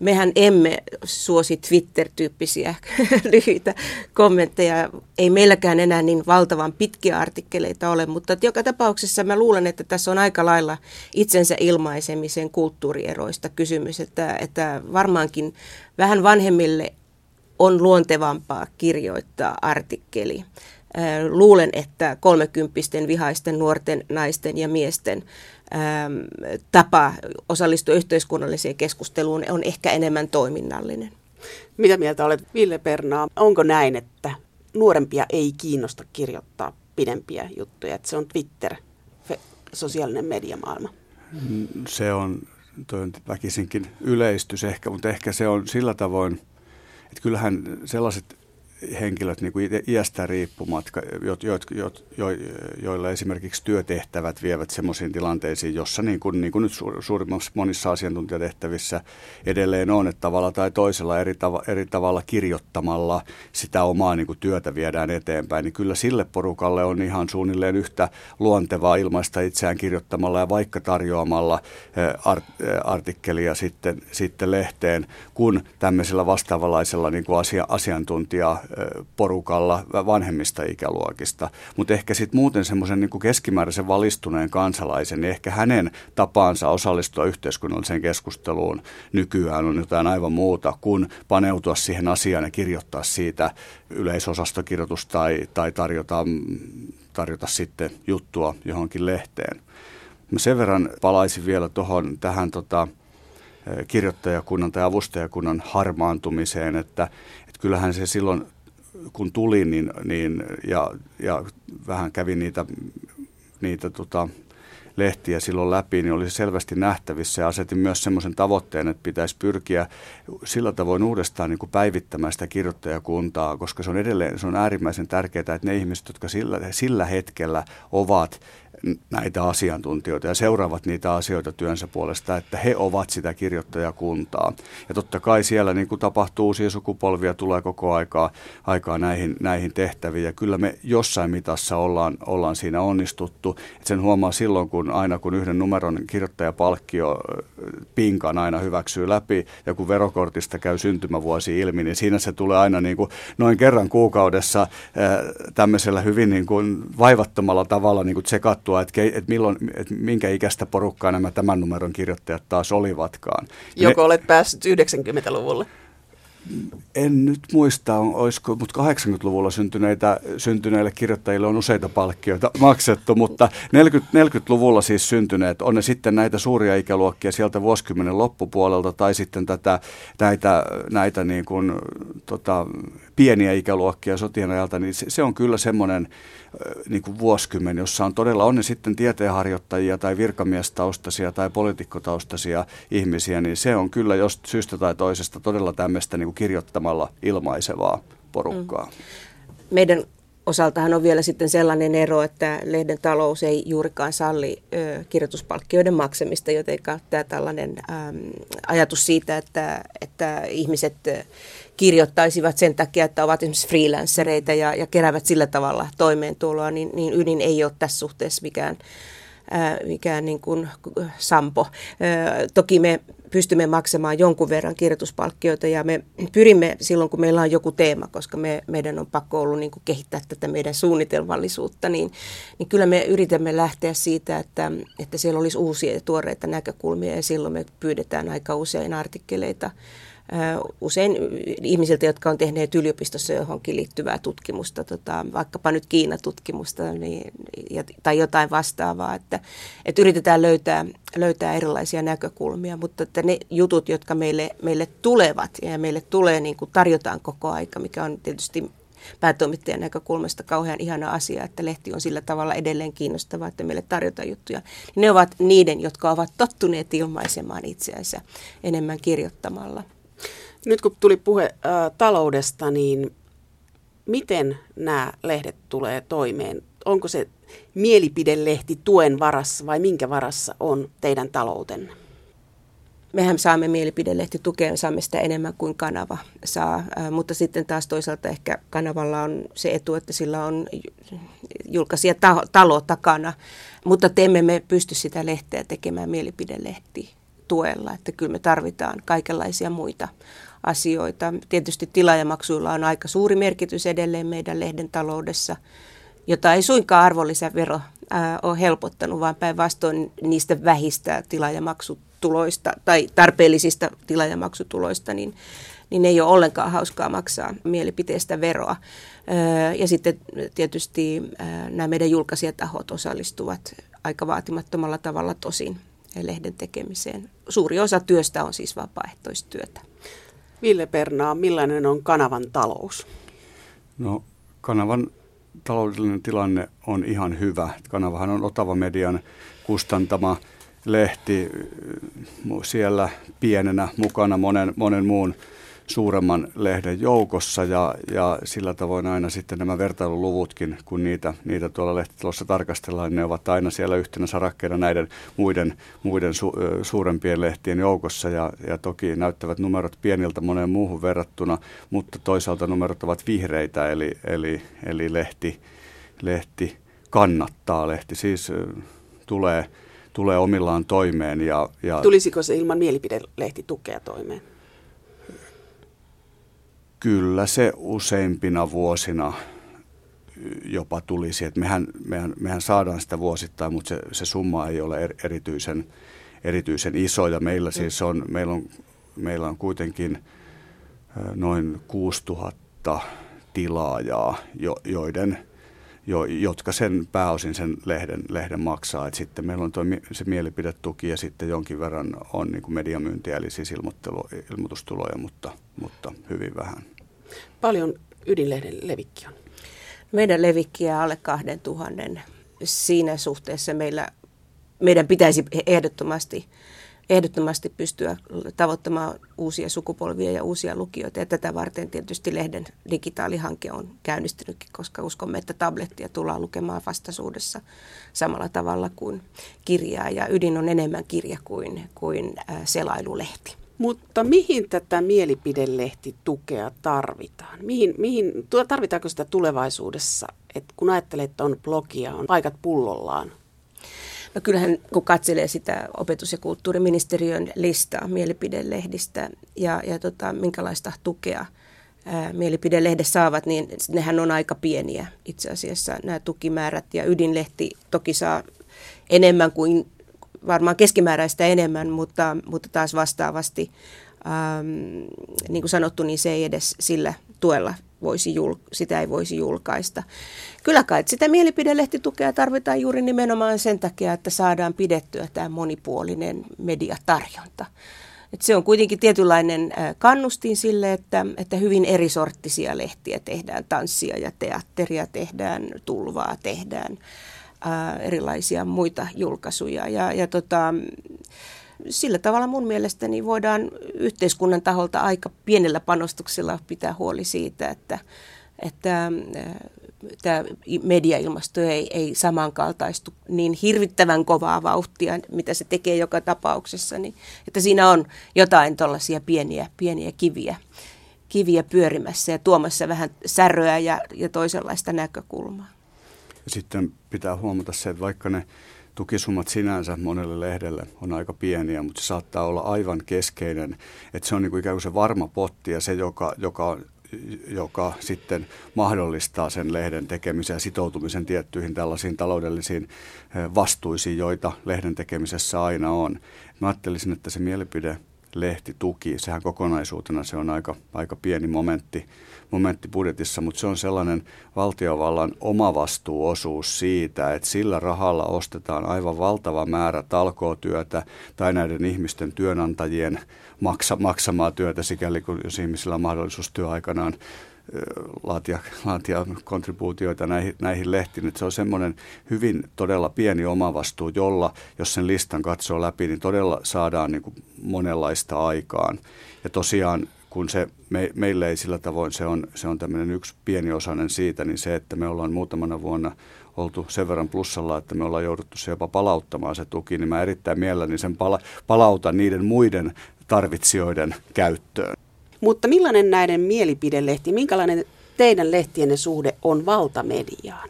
mehän emme suosi Twitter-tyyppisiä lyhyitä kommentteja. Ei meilläkään enää niin valtavan pitkiä artikkeleita ole, mutta joka tapauksessa mä luulen, että tässä on aika lailla itsensä ilmaisemisen kulttuurieroista kysymys, että, että varmaankin vähän vanhemmille on luontevampaa kirjoittaa artikkeli luulen, että kolmekymppisten vihaisten nuorten naisten ja miesten tapa osallistua yhteiskunnalliseen keskusteluun on ehkä enemmän toiminnallinen. Mitä mieltä olet, Ville Pernaa? Onko näin, että nuorempia ei kiinnosta kirjoittaa pidempiä juttuja, että se on Twitter, sosiaalinen mediamaailma? Se on, toi on väkisinkin yleistys ehkä, mutta ehkä se on sillä tavoin, että kyllähän sellaiset henkilöt niin kuin iästä riippumatta, jo, jo, jo, jo, joilla esimerkiksi työtehtävät vievät sellaisiin tilanteisiin, jossa niin kuin, niin kuin nyt suurimmassa monissa asiantuntijatehtävissä edelleen on, että tavalla tai toisella eri, tava, eri tavalla kirjoittamalla sitä omaa niin kuin työtä viedään eteenpäin, niin kyllä sille porukalle on ihan suunnilleen yhtä luontevaa ilmaista itseään kirjoittamalla ja vaikka tarjoamalla art, artikkelia sitten, sitten lehteen, kun tämmöisellä vastaavanlaisella niin kuin asia, asiantuntija porukalla vanhemmista ikäluokista. Mutta ehkä sitten muuten semmoisen niin keskimääräisen valistuneen kansalaisen, niin ehkä hänen tapaansa osallistua yhteiskunnalliseen keskusteluun nykyään on jotain aivan muuta kuin paneutua siihen asiaan ja kirjoittaa siitä yleisosastokirjoitus tai, tai tarjota, tarjota sitten juttua johonkin lehteen. Mä sen verran palaisin vielä tohon, tähän tota, kirjoittajakunnan tai avustajakunnan harmaantumiseen, että, että kyllähän se silloin kun tulin niin, niin, ja, ja vähän kävin niitä, niitä tota, lehtiä silloin läpi, niin oli se selvästi nähtävissä. Ja asetin myös semmoisen tavoitteen, että pitäisi pyrkiä sillä tavoin uudestaan niin kuin päivittämään sitä kirjoittajakuntaa, koska se on edelleen se on äärimmäisen tärkeää, että ne ihmiset, jotka sillä, sillä hetkellä ovat näitä asiantuntijoita ja seuraavat niitä asioita työnsä puolesta, että he ovat sitä kirjoittajakuntaa. Ja totta kai siellä niin kuin tapahtuu uusia sukupolvia, tulee koko aikaa, aikaa näihin, näihin tehtäviin ja kyllä me jossain mitassa ollaan, ollaan siinä onnistuttu. Et sen huomaa silloin, kun aina kun yhden numeron kirjoittajapalkkio pinkan aina hyväksyy läpi ja kun verokortista käy syntymävuosi ilmi, niin siinä se tulee aina niin kuin noin kerran kuukaudessa tämmöisellä hyvin niin kuin vaivattomalla tavalla niin kuin tsekattu juttua, että, että, milloin, että minkä ikäistä porukkaa nämä tämän numeron kirjoittajat taas olivatkaan. Joko ne, olet päässyt 90-luvulle? En nyt muista, olisiko, mutta 80-luvulla syntyneitä, syntyneille kirjoittajille on useita palkkioita maksettu, mutta 40, 40-luvulla siis syntyneet, on ne sitten näitä suuria ikäluokkia sieltä vuosikymmenen loppupuolelta tai sitten tätä, näitä, näitä niin kuin, tota, pieniä ikäluokkia sotien ajalta, niin se, se on kyllä semmoinen niin kuin vuosikymmen, jossa on todella, on ne sitten tieteenharjoittajia tai virkamiestaustaisia tai poliitikkotaustaisia ihmisiä, niin se on kyllä jos syystä tai toisesta todella tämmöistä niin kuin kirjoittamalla ilmaisevaa porukkaa. Mm. Meidän osaltahan on vielä sitten sellainen ero, että lehden talous ei juurikaan salli ö, kirjoituspalkkioiden maksamista, joten tämä tällainen äm, ajatus siitä, että, että ihmiset kirjoittaisivat sen takia, että ovat esimerkiksi freelancereita ja, ja keräävät sillä tavalla toimeentuloa, niin, niin ydin ei ole tässä suhteessa mikään, ää, mikään niin kuin sampo. Ää, toki me pystymme maksamaan jonkun verran kirjoituspalkkioita ja me pyrimme silloin, kun meillä on joku teema, koska me, meidän on pakko ollut niin kehittää tätä meidän suunnitelmallisuutta, niin, niin kyllä me yritämme lähteä siitä, että, että siellä olisi uusia ja tuoreita näkökulmia ja silloin me pyydetään aika usein artikkeleita usein ihmisiltä, jotka on tehneet yliopistossa johonkin liittyvää tutkimusta, tota, vaikkapa nyt Kiina-tutkimusta niin, tai jotain vastaavaa, että, että yritetään löytää, löytää erilaisia näkökulmia, mutta että ne jutut, jotka meille, meille tulevat ja meille tulee, niin kuin tarjotaan koko aika, mikä on tietysti päätoimittajan näkökulmasta kauhean ihana asia, että lehti on sillä tavalla edelleen kiinnostava, että meille tarjotaan juttuja. Ne ovat niiden, jotka ovat tottuneet ilmaisemaan itseänsä enemmän kirjoittamalla. Nyt kun tuli puhe äh, taloudesta, niin miten nämä lehdet tulee toimeen? Onko se mielipidelehti tuen varassa vai minkä varassa on teidän taloutenne? Mehän saamme mielipidelehti tukea, saamme sitä enemmän kuin kanava saa, mutta sitten taas toisaalta ehkä kanavalla on se etu, että sillä on julkaisija talo takana, mutta teemme me pysty sitä lehteä tekemään mielipidelehti tuella, että kyllä me tarvitaan kaikenlaisia muita asioita. Tietysti tilaajamaksuilla on aika suuri merkitys edelleen meidän lehden taloudessa, jota ei suinkaan arvonlisävero ole helpottanut, vaan päinvastoin niistä vähistä tilaajamaksutuloista tai tarpeellisista tilaajamaksutuloista, niin, niin ei ole ollenkaan hauskaa maksaa mielipiteestä veroa. Ja sitten tietysti nämä meidän julkaisijatahot osallistuvat aika vaatimattomalla tavalla tosin lehden tekemiseen. Suuri osa työstä on siis vapaaehtoistyötä. Ville Pernaa, millainen on kanavan talous? No kanavan taloudellinen tilanne on ihan hyvä. Kanavahan on Otava Median kustantama lehti siellä pienenä mukana monen, monen muun suuremman lehden joukossa ja, ja sillä tavoin aina sitten nämä vertailuluvutkin, kun niitä, niitä tuolla lehtitalossa tarkastellaan, ne ovat aina siellä yhtenä sarakkeena näiden muiden, muiden su, suurempien lehtien joukossa ja, ja toki näyttävät numerot pieniltä moneen muuhun verrattuna, mutta toisaalta numerot ovat vihreitä, eli, eli, eli lehti, lehti kannattaa, lehti siis tulee, tulee omillaan toimeen. Ja, ja Tulisiko se ilman mielipidelehti tukea toimeen? Kyllä se useimpina vuosina jopa tulisi. Että mehän, mehän, mehän saadaan sitä vuosittain, mutta se, se summa ei ole er, erityisen, erityisen iso. Ja meillä siis on, meillä on, meillä on kuitenkin noin 6000 tilaajaa, jo, joiden, jo, jotka sen pääosin sen lehden, lehden maksaa. Et sitten meillä on toi, se mielipidetuki ja sitten jonkin verran on niin kuin mediamyyntiä, eli siis ilmoitustuloja, mutta, mutta hyvin vähän. Paljon ydinlehden levikki on? Meidän levikkiä alle 2000. Siinä suhteessa meillä, meidän pitäisi ehdottomasti ehdottomasti pystyä tavoittamaan uusia sukupolvia ja uusia lukijoita. Ja tätä varten tietysti lehden digitaalihanke on käynnistynytkin, koska uskomme, että tablettia tullaan lukemaan vastaisuudessa samalla tavalla kuin kirjaa. Ja ydin on enemmän kirja kuin, kuin selailulehti. Mutta mihin tätä mielipidelehtitukea tarvitaan? Mihin, mihin, tarvitaanko sitä tulevaisuudessa? Et kun ajattelee, että on blogia, on paikat pullollaan, No kyllähän kun katselee sitä opetus- ja kulttuuriministeriön listaa mielipidelehdistä ja, ja tota, minkälaista tukea ää, saavat, niin nehän on aika pieniä itse asiassa nämä tukimäärät. Ja ydinlehti toki saa enemmän kuin varmaan keskimääräistä enemmän, mutta, mutta taas vastaavasti, ähm, niin kuin sanottu, niin se ei edes sillä tuella voisi jul, sitä ei voisi julkaista. Kyllä kai sitä mielipidelehtitukea tarvitaan juuri nimenomaan sen takia, että saadaan pidettyä tämä monipuolinen mediatarjonta. Et se on kuitenkin tietynlainen kannustin sille, että, että hyvin erisorttisia lehtiä tehdään, tanssia ja teatteria tehdään, tulvaa tehdään, ää, erilaisia muita julkaisuja. Ja, ja tota, sillä tavalla mun mielestäni voidaan yhteiskunnan taholta aika pienellä panostuksella pitää huoli siitä, että, että äh, tämä mediailmasto ei, ei samankaltaistu niin hirvittävän kovaa vauhtia, mitä se tekee joka tapauksessa, niin että siinä on jotain tuollaisia pieniä, pieniä kiviä, kiviä pyörimässä ja tuomassa vähän säröä ja, ja toisenlaista näkökulmaa. Sitten pitää huomata se, että vaikka ne tukisummat sinänsä monelle lehdelle on aika pieniä, mutta se saattaa olla aivan keskeinen, että se on niin kuin ikään kuin se varma potti ja se, joka, joka joka sitten mahdollistaa sen lehden tekemisen ja sitoutumisen tiettyihin tällaisiin taloudellisiin vastuisiin, joita lehden tekemisessä aina on. Mä ajattelisin, että se mielipide lehti tuki, sehän kokonaisuutena se on aika, aika pieni momentti, momentti budjetissa, mutta se on sellainen valtiovallan omavastuuosuus siitä, että sillä rahalla ostetaan aivan valtava määrä talkootyötä tai näiden ihmisten työnantajien maksa, maksamaa työtä, sikäli kun jos ihmisillä on mahdollisuus työaikanaan laatia, laatia kontribuutioita näihin, näihin lehtiin. Että se on semmoinen hyvin todella pieni omavastuu, jolla, jos sen listan katsoo läpi, niin todella saadaan niin kuin monenlaista aikaan. Ja tosiaan kun se me, meille ei sillä tavoin, se on, se on tämmöinen yksi pieni osainen siitä, niin se, että me ollaan muutamana vuonna oltu sen verran plussalla, että me ollaan jouduttu se jopa palauttamaan se tuki, niin mä erittäin mielelläni sen pala, palautan niiden muiden tarvitsijoiden käyttöön. Mutta millainen näiden mielipidelehti, minkälainen teidän lehtienne suhde on valtamediaan?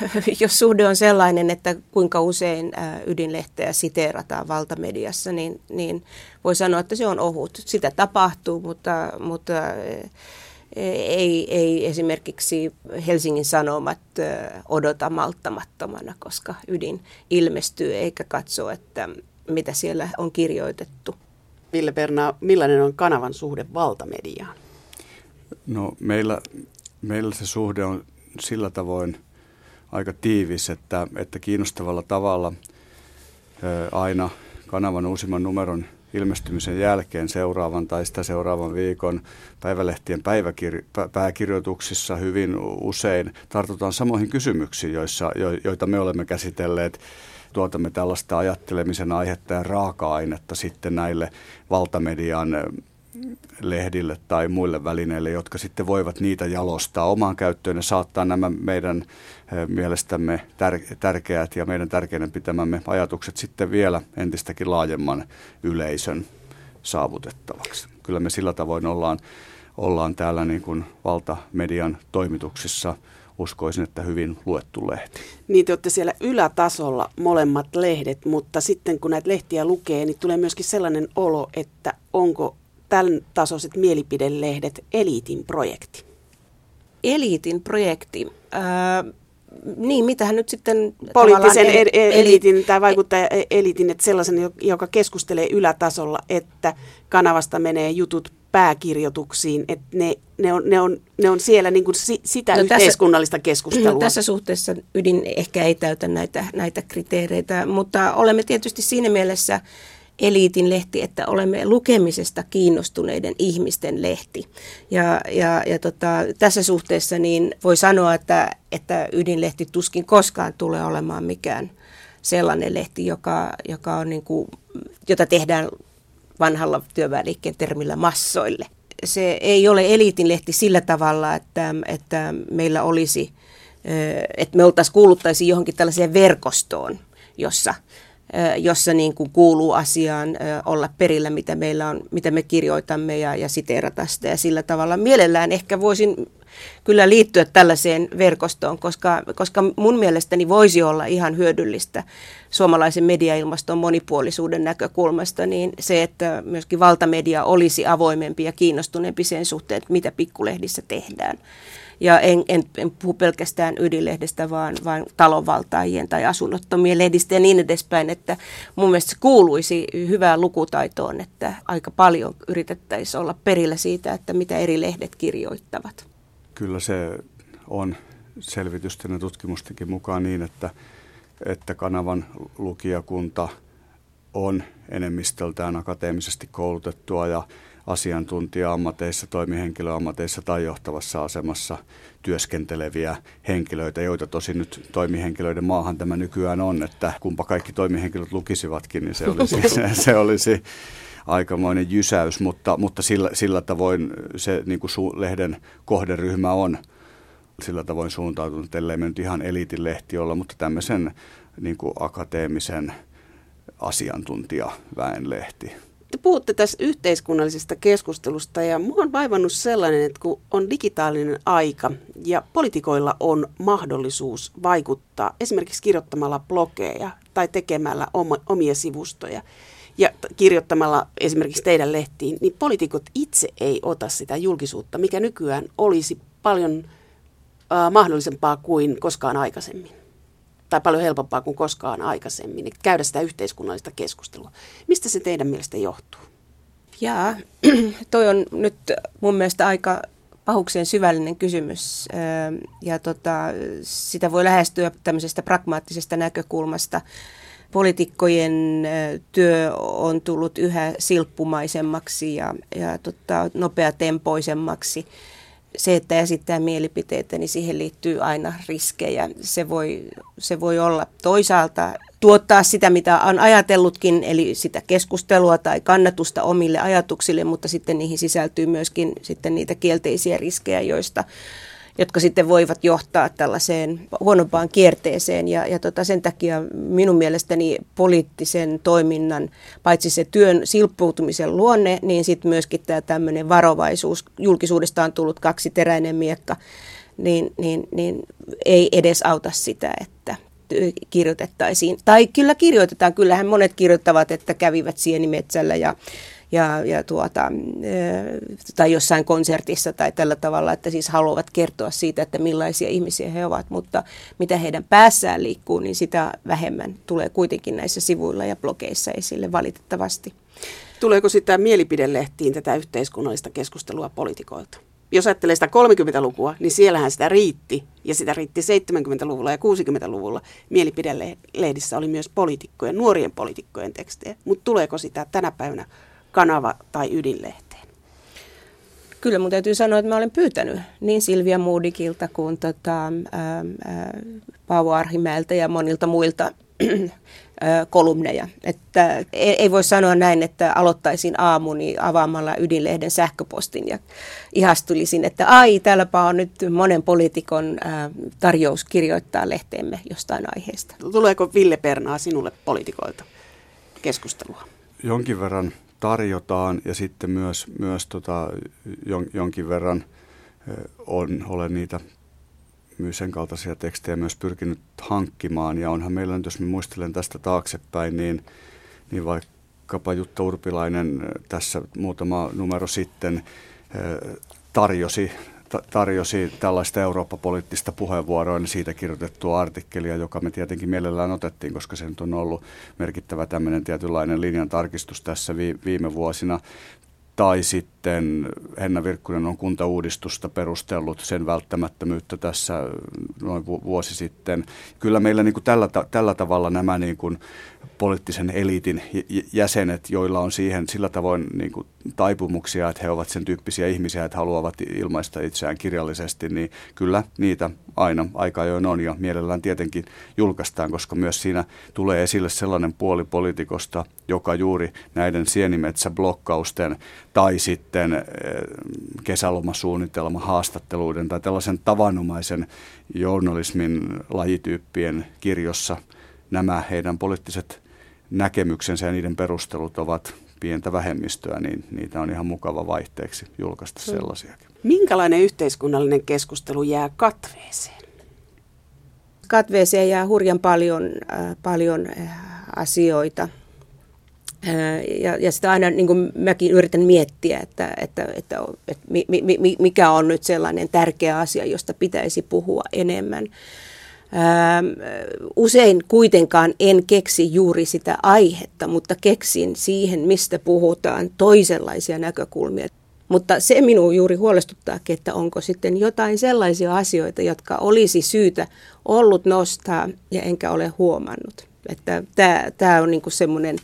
Jos suhde on sellainen, että kuinka usein ydinlehteä siteerataan valtamediassa, niin, niin voi sanoa, että se on ohut. Sitä tapahtuu, mutta, mutta ei, ei esimerkiksi Helsingin Sanomat odota malttamattomana, koska ydin ilmestyy eikä katso, että mitä siellä on kirjoitettu. Ville Perna, millainen on kanavan suhde valtamediaan? No meillä, meillä se suhde on sillä tavoin aika tiivis, että, että kiinnostavalla tavalla aina kanavan uusimman numeron ilmestymisen jälkeen seuraavan tai sitä seuraavan viikon päivälehtien päiväkir- pääkirjoituksissa hyvin usein tartutaan samoihin kysymyksiin, joissa, jo, joita me olemme käsitelleet tuotamme tällaista ajattelemisen aihetta ja raaka-ainetta sitten näille valtamedian lehdille tai muille välineille, jotka sitten voivat niitä jalostaa omaan käyttöön ja saattaa nämä meidän mielestämme tär- tärkeät ja meidän tärkeänä pitämämme ajatukset sitten vielä entistäkin laajemman yleisön saavutettavaksi. Kyllä me sillä tavoin ollaan, ollaan täällä niin kuin valtamedian toimituksissa uskoisin, että hyvin luettu lehti. Niin te olette siellä ylätasolla molemmat lehdet, mutta sitten kun näitä lehtiä lukee, niin tulee myöskin sellainen olo, että onko tämän tasoiset mielipidelehdet eliitin projekti? Eliitin projekti. Äh, niin, mitähän nyt sitten... Poliittisen el- el- eliitin tai vaikuttaja eliitin, että sellaisen, joka keskustelee ylätasolla, että kanavasta menee jutut pääkirjoituksiin, että ne, ne, on, ne, on, ne on siellä niin kuin si, sitä no yhteiskunnallista tässä, keskustelua. No tässä suhteessa ydin ehkä ei täytä näitä, näitä kriteereitä, mutta olemme tietysti siinä mielessä eliitin lehti, että olemme lukemisesta kiinnostuneiden ihmisten lehti. Ja, ja, ja tota, tässä suhteessa niin voi sanoa, että, että ydinlehti tuskin koskaan tulee olemaan mikään sellainen lehti, joka, joka on niin kuin, jota tehdään vanhalla työväenliikkeen termillä massoille. Se ei ole eliitin lehti sillä tavalla, että, että meillä olisi, että me oltaisiin kuuluttaisiin johonkin tällaiseen verkostoon, jossa jossa niin kuin kuuluu asiaan olla perillä, mitä meillä on, mitä me kirjoitamme ja, ja siteerata sitä. Ja sillä tavalla mielellään ehkä voisin kyllä liittyä tällaiseen verkostoon, koska, koska mun mielestäni voisi olla ihan hyödyllistä suomalaisen mediailmaston monipuolisuuden näkökulmasta, niin se, että myöskin valtamedia olisi avoimempi ja kiinnostuneempi sen suhteen, että mitä pikkulehdissä tehdään. Ja en, en, en puhu pelkästään ydinlehdestä, vaan, vaan talonvaltaajien tai asunnottomien lehdistä ja niin edespäin, että mun mielestä se kuuluisi hyvään lukutaitoon, että aika paljon yritettäisiin olla perillä siitä, että mitä eri lehdet kirjoittavat. Kyllä se on selvitysten ja tutkimustenkin mukaan niin, että, että kanavan lukijakunta on enemmistöltään akateemisesti koulutettua ja asiantuntija-ammateissa, toimihenkilöammateissa tai johtavassa asemassa työskenteleviä henkilöitä, joita tosi nyt toimihenkilöiden maahan tämä nykyään on, että kumpa kaikki toimihenkilöt lukisivatkin, niin se olisi, se, se olisi aikamoinen jysäys, mutta, mutta sillä, sillä tavoin se niin kuin su, lehden kohderyhmä on sillä tavoin suuntautunut, ellei me nyt ihan eliitilehti olla, mutta tämmöisen niin kuin akateemisen asiantuntijaväenlehti. Te puhutte tässä yhteiskunnallisesta keskustelusta ja mua on vaivannut sellainen, että kun on digitaalinen aika ja politikoilla on mahdollisuus vaikuttaa esimerkiksi kirjoittamalla blogeja tai tekemällä omia sivustoja, ja kirjoittamalla esimerkiksi teidän lehtiin, niin poliitikot itse ei ota sitä julkisuutta, mikä nykyään olisi paljon äh, mahdollisempaa kuin koskaan aikaisemmin. Tai paljon helpompaa kuin koskaan aikaisemmin, että käydä sitä yhteiskunnallista keskustelua. Mistä se teidän mielestä johtuu? Jaa, toi on nyt mun mielestä aika pahukseen syvällinen kysymys ja tota, sitä voi lähestyä tämmöisestä pragmaattisesta näkökulmasta poliitikkojen työ on tullut yhä silppumaisemmaksi ja, ja tota, nopeatempoisemmaksi. se, että esittää mielipiteitä, niin siihen liittyy aina riskejä. Se voi, se voi olla toisaalta tuottaa sitä, mitä on ajatellutkin, eli sitä keskustelua tai kannatusta omille ajatuksille, mutta sitten niihin sisältyy myöskin sitten niitä kielteisiä riskejä, joista jotka sitten voivat johtaa tällaiseen huonompaan kierteeseen. Ja, ja tota, sen takia minun mielestäni poliittisen toiminnan, paitsi se työn silppoutumisen luonne, niin sitten myöskin tämä tämmöinen varovaisuus. Julkisuudesta on tullut kaksi teräinen miekka, niin, niin, niin ei edes auta sitä, että kirjoitettaisiin. Tai kyllä kirjoitetaan, kyllähän monet kirjoittavat, että kävivät sienimetsällä ja ja, ja tuota, tai jossain konsertissa tai tällä tavalla, että siis haluavat kertoa siitä, että millaisia ihmisiä he ovat, mutta mitä heidän päässään liikkuu, niin sitä vähemmän tulee kuitenkin näissä sivuilla ja blogeissa esille valitettavasti. Tuleeko sitä mielipidelehtiin tätä yhteiskunnallista keskustelua poliitikoilta? Jos ajattelee sitä 30-lukua, niin siellähän sitä riitti, ja sitä riitti 70-luvulla ja 60-luvulla. Mielipidelehdissä oli myös poliitikkojen, nuorien poliitikkojen tekstejä, mutta tuleeko sitä tänä päivänä kanava- tai ydinlehteen? Kyllä mun täytyy sanoa, että mä olen pyytänyt niin Silvia Moodikilta kuin tota, ää, ää, Paavo Arhimäeltä ja monilta muilta kolumneja. Että ei, ei voi sanoa näin, että aloittaisin aamuni avaamalla ydinlehden sähköpostin ja ihastulisin, että ai, täälläpä on nyt monen poliitikon tarjous kirjoittaa lehteemme jostain aiheesta. Tuleeko Ville Pernaa sinulle poliitikoilta keskustelua? Jonkin verran tarjotaan ja sitten myös, myös tota, jon, jonkin verran on, olen niitä sen kaltaisia tekstejä myös pyrkinyt hankkimaan. Ja onhan meillä nyt, jos mä muistelen tästä taaksepäin, niin, niin vaikkapa Jutta Urpilainen tässä muutama numero sitten tarjosi tarjosi tällaista Eurooppa-poliittista puheenvuoroa, niin siitä kirjoitettua artikkelia, joka me tietenkin mielellään otettiin, koska se nyt on ollut merkittävä tämmöinen tietynlainen linjan tarkistus tässä viime vuosina. Tai sitten Henna Virkkunen on kuntauudistusta perustellut sen välttämättömyyttä tässä noin vuosi sitten. Kyllä meillä niin kuin tällä, tällä tavalla nämä niin kuin poliittisen eliitin jäsenet, joilla on siihen sillä tavoin niin kuin taipumuksia, että he ovat sen tyyppisiä ihmisiä, että haluavat ilmaista itseään kirjallisesti, niin kyllä niitä aina aika ajoin on ja mielellään tietenkin julkaistaan, koska myös siinä tulee esille sellainen puoli poliitikosta, joka juuri näiden sienimetsäblokkausten tai sitten eh, kesälomasuunnitelma haastatteluiden tai tällaisen tavanomaisen journalismin lajityyppien kirjossa nämä heidän poliittiset näkemyksensä ja niiden perustelut ovat pientä vähemmistöä, niin niitä on ihan mukava vaihteeksi julkaista mm. sellaisiakin. Minkälainen yhteiskunnallinen keskustelu jää katveeseen? Katveeseen jää hurjan paljon, äh, paljon äh, asioita. Äh, ja, ja sitä aina niin kuin mäkin yritän miettiä, että, että, että, että mi, mi, mikä on nyt sellainen tärkeä asia, josta pitäisi puhua enemmän. Usein kuitenkaan en keksi juuri sitä aihetta, mutta keksin siihen, mistä puhutaan, toisenlaisia näkökulmia. Mutta se minua juuri huolestuttaakin, että onko sitten jotain sellaisia asioita, jotka olisi syytä ollut nostaa ja enkä ole huomannut. Että tämä, on niin semmoinen,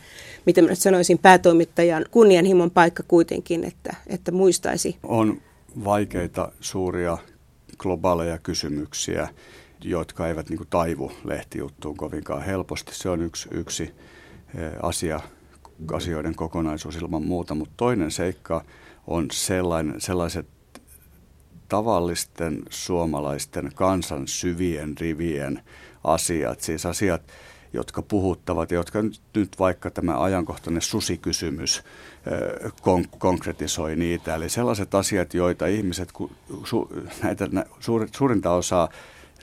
mitä minä sanoisin, päätoimittajan kunnianhimon paikka kuitenkin, että, että muistaisi. On vaikeita, suuria, globaaleja kysymyksiä jotka eivät niin kuin taivu lehtijuttuun kovinkaan helposti. Se on yksi, yksi eh, asia, asioiden kokonaisuus ilman muuta, mutta toinen seikka on sellainen, sellaiset tavallisten suomalaisten kansan syvien rivien asiat, siis asiat, jotka puhuttavat jotka nyt, vaikka tämä ajankohtainen susikysymys eh, kon- konkretisoi niitä. Eli sellaiset asiat, joita ihmiset, näitä, nä, suurinta osaa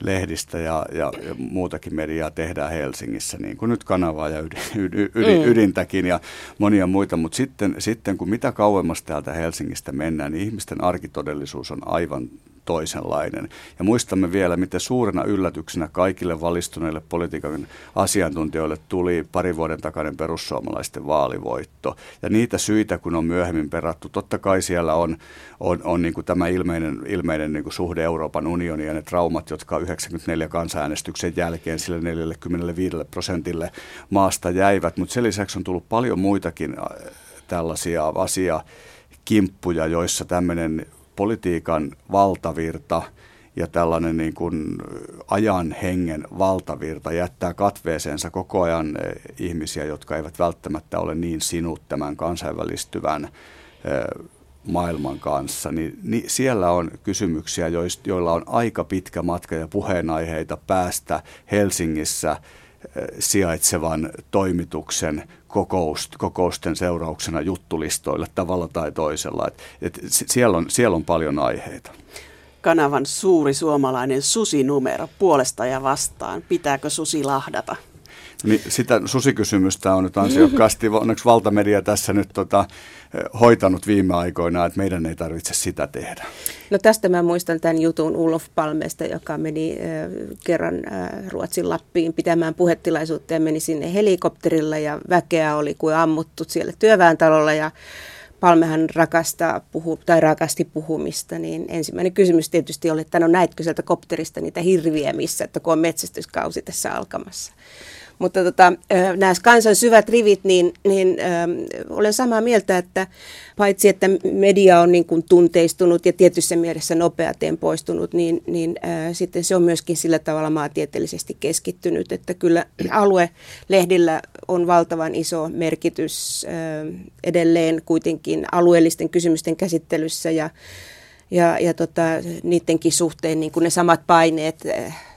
lehdistä ja, ja, ja muutakin mediaa tehdään Helsingissä, niin kuin nyt kanavaa ja ydin, ydin, ydin, mm. ydintäkin ja monia muita. Mutta sitten, sitten kun mitä kauemmas täältä Helsingistä mennään, niin ihmisten arkitodellisuus on aivan toisenlainen. Ja muistamme vielä, miten suurena yllätyksenä kaikille valistuneille politiikan asiantuntijoille tuli pari vuoden takainen perussuomalaisten vaalivoitto. Ja niitä syitä, kun on myöhemmin perattu, totta kai siellä on, on, on niin kuin tämä ilmeinen, ilmeinen niin kuin suhde Euroopan unioniin ja ne traumat, jotka 94 kansanäänestyksen jälkeen sille 45 prosentille maasta jäivät. Mutta sen lisäksi on tullut paljon muitakin äh, tällaisia asiaa, kimppuja, joissa tämmöinen politiikan valtavirta ja tällainen niin kuin ajan hengen valtavirta jättää katveeseensa koko ajan ihmisiä, jotka eivät välttämättä ole niin sinut tämän kansainvälistyvän maailman kanssa, niin, niin siellä on kysymyksiä, joilla on aika pitkä matka ja puheenaiheita päästä Helsingissä sijaitsevan toimituksen kokoust, kokousten seurauksena juttulistoille tavalla tai toisella. Et, et siellä, on, siellä on paljon aiheita. Kanavan suuri suomalainen susinumero puolesta ja vastaan. Pitääkö susi lahdata? Niin sitä susikysymystä on nyt ansiokkaasti, onneksi valtamedia tässä nyt tota, hoitanut viime aikoina, että meidän ei tarvitse sitä tehdä. No tästä mä muistan tämän jutun Ulof Palmesta, joka meni kerran Ruotsin Lappiin pitämään puhetilaisuutta ja meni sinne helikopterilla ja väkeä oli kuin ammuttu siellä työväentalolla ja Palmehan rakastaa puhu, tai rakasti puhumista, niin ensimmäinen kysymys tietysti oli, että no näitkö sieltä kopterista niitä hirviä missä, että kun on metsästyskausi tässä alkamassa. Mutta tota, nämä kansan syvät rivit, niin, niin äh, olen samaa mieltä, että paitsi että media on niin kuin tunteistunut ja tietyssä mielessä nopeateen poistunut, niin, niin äh, sitten se on myöskin sillä tavalla maantieteellisesti keskittynyt, että kyllä aluelehdillä on valtavan iso merkitys äh, edelleen kuitenkin alueellisten kysymysten käsittelyssä ja, ja, ja tota, niidenkin suhteen niin kuin ne samat paineet äh,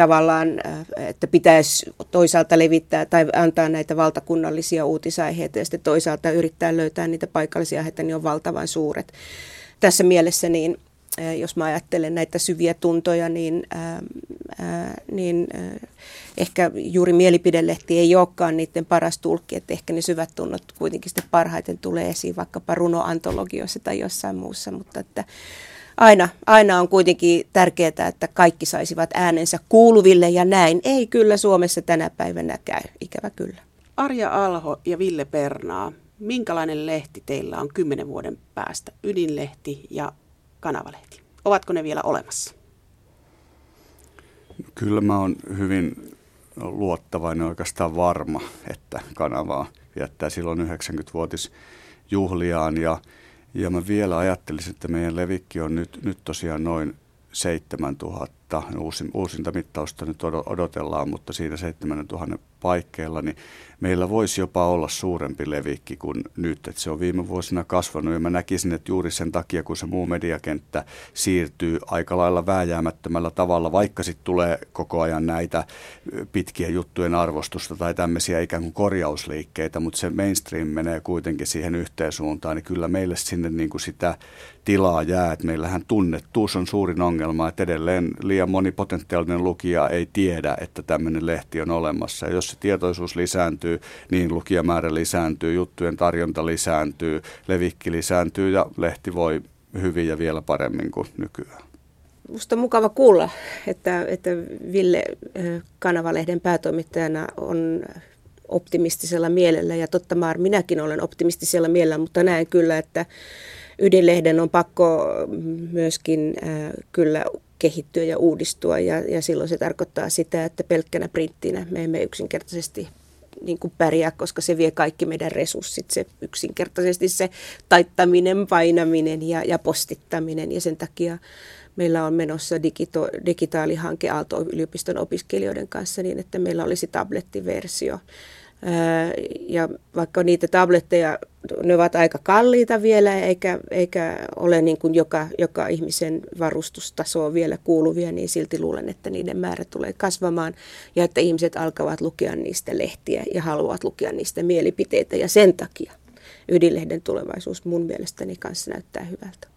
tavallaan, äh, että pitäisi toisaalta levittää tai antaa näitä valtakunnallisia uutisaiheita ja sitten toisaalta yrittää löytää niitä paikallisia aiheita, niin on valtavan suuret. Tässä mielessä niin äh, jos mä ajattelen näitä syviä tuntoja, niin, ää, ää, niin ää, ehkä juuri mielipidelehti ei olekaan niiden paras tulkki, että ehkä ne syvät tunnot kuitenkin sitten parhaiten tulee esiin vaikkapa runoantologioissa tai jossain muussa, mutta että aina, aina on kuitenkin tärkeää, että kaikki saisivat äänensä kuuluville ja näin ei kyllä Suomessa tänä päivänä käy, ikävä kyllä. Arja Alho ja Ville Pernaa, minkälainen lehti teillä on kymmenen vuoden päästä? Ydinlehti ja kanavalehti. Ovatko ne vielä olemassa? Kyllä mä oon hyvin luottavainen oikeastaan varma, että kanavaa viettää silloin 90-vuotisjuhliaan ja ja mä vielä ajattelisin, että meidän levikki on nyt, nyt tosiaan noin 7000. Uusin, uusinta mittausta nyt odotellaan, mutta siinä 7000 paikkeilla, niin meillä voisi jopa olla suurempi levikki kuin nyt. Että se on viime vuosina kasvanut ja mä näkisin, että juuri sen takia, kun se muu mediakenttä siirtyy aika lailla vääjäämättömällä tavalla, vaikka sitten tulee koko ajan näitä pitkiä juttujen arvostusta tai tämmöisiä ikään kuin korjausliikkeitä, mutta se mainstream menee kuitenkin siihen yhteen suuntaan, niin kyllä meille sinne niin kuin sitä tilaa jää, että meillähän tunnettuus on suurin ongelma, että edelleen liian moni potentiaalinen lukija ei tiedä, että tämmöinen lehti on olemassa. Ja jos se tietoisuus lisääntyy, niin lukijamäärä lisääntyy, juttujen tarjonta lisääntyy, levikki lisääntyy ja lehti voi hyvin ja vielä paremmin kuin nykyään. Minusta on mukava kuulla, että, että Ville Kanavalehden päätoimittajana on optimistisella mielellä ja totta maar minäkin olen optimistisella mielellä, mutta näen kyllä, että ydinlehden on pakko myöskin äh, kyllä kehittyä ja uudistua ja, ja silloin se tarkoittaa sitä, että pelkkänä printtinä me emme yksinkertaisesti niin kuin pärjää, koska se vie kaikki meidän resurssit, se yksinkertaisesti se taittaminen, painaminen ja, ja postittaminen. Ja sen takia meillä on menossa digito, digitaalihanke Aalto-yliopiston opiskelijoiden kanssa niin, että meillä olisi tablettiversio ja vaikka niitä tabletteja, ne ovat aika kalliita vielä, eikä, eikä ole niin kuin joka, joka ihmisen varustustasoa vielä kuuluvia, niin silti luulen, että niiden määrä tulee kasvamaan ja että ihmiset alkavat lukea niistä lehtiä ja haluavat lukea niistä mielipiteitä. Ja sen takia ydinlehden tulevaisuus mun mielestäni kanssa näyttää hyvältä.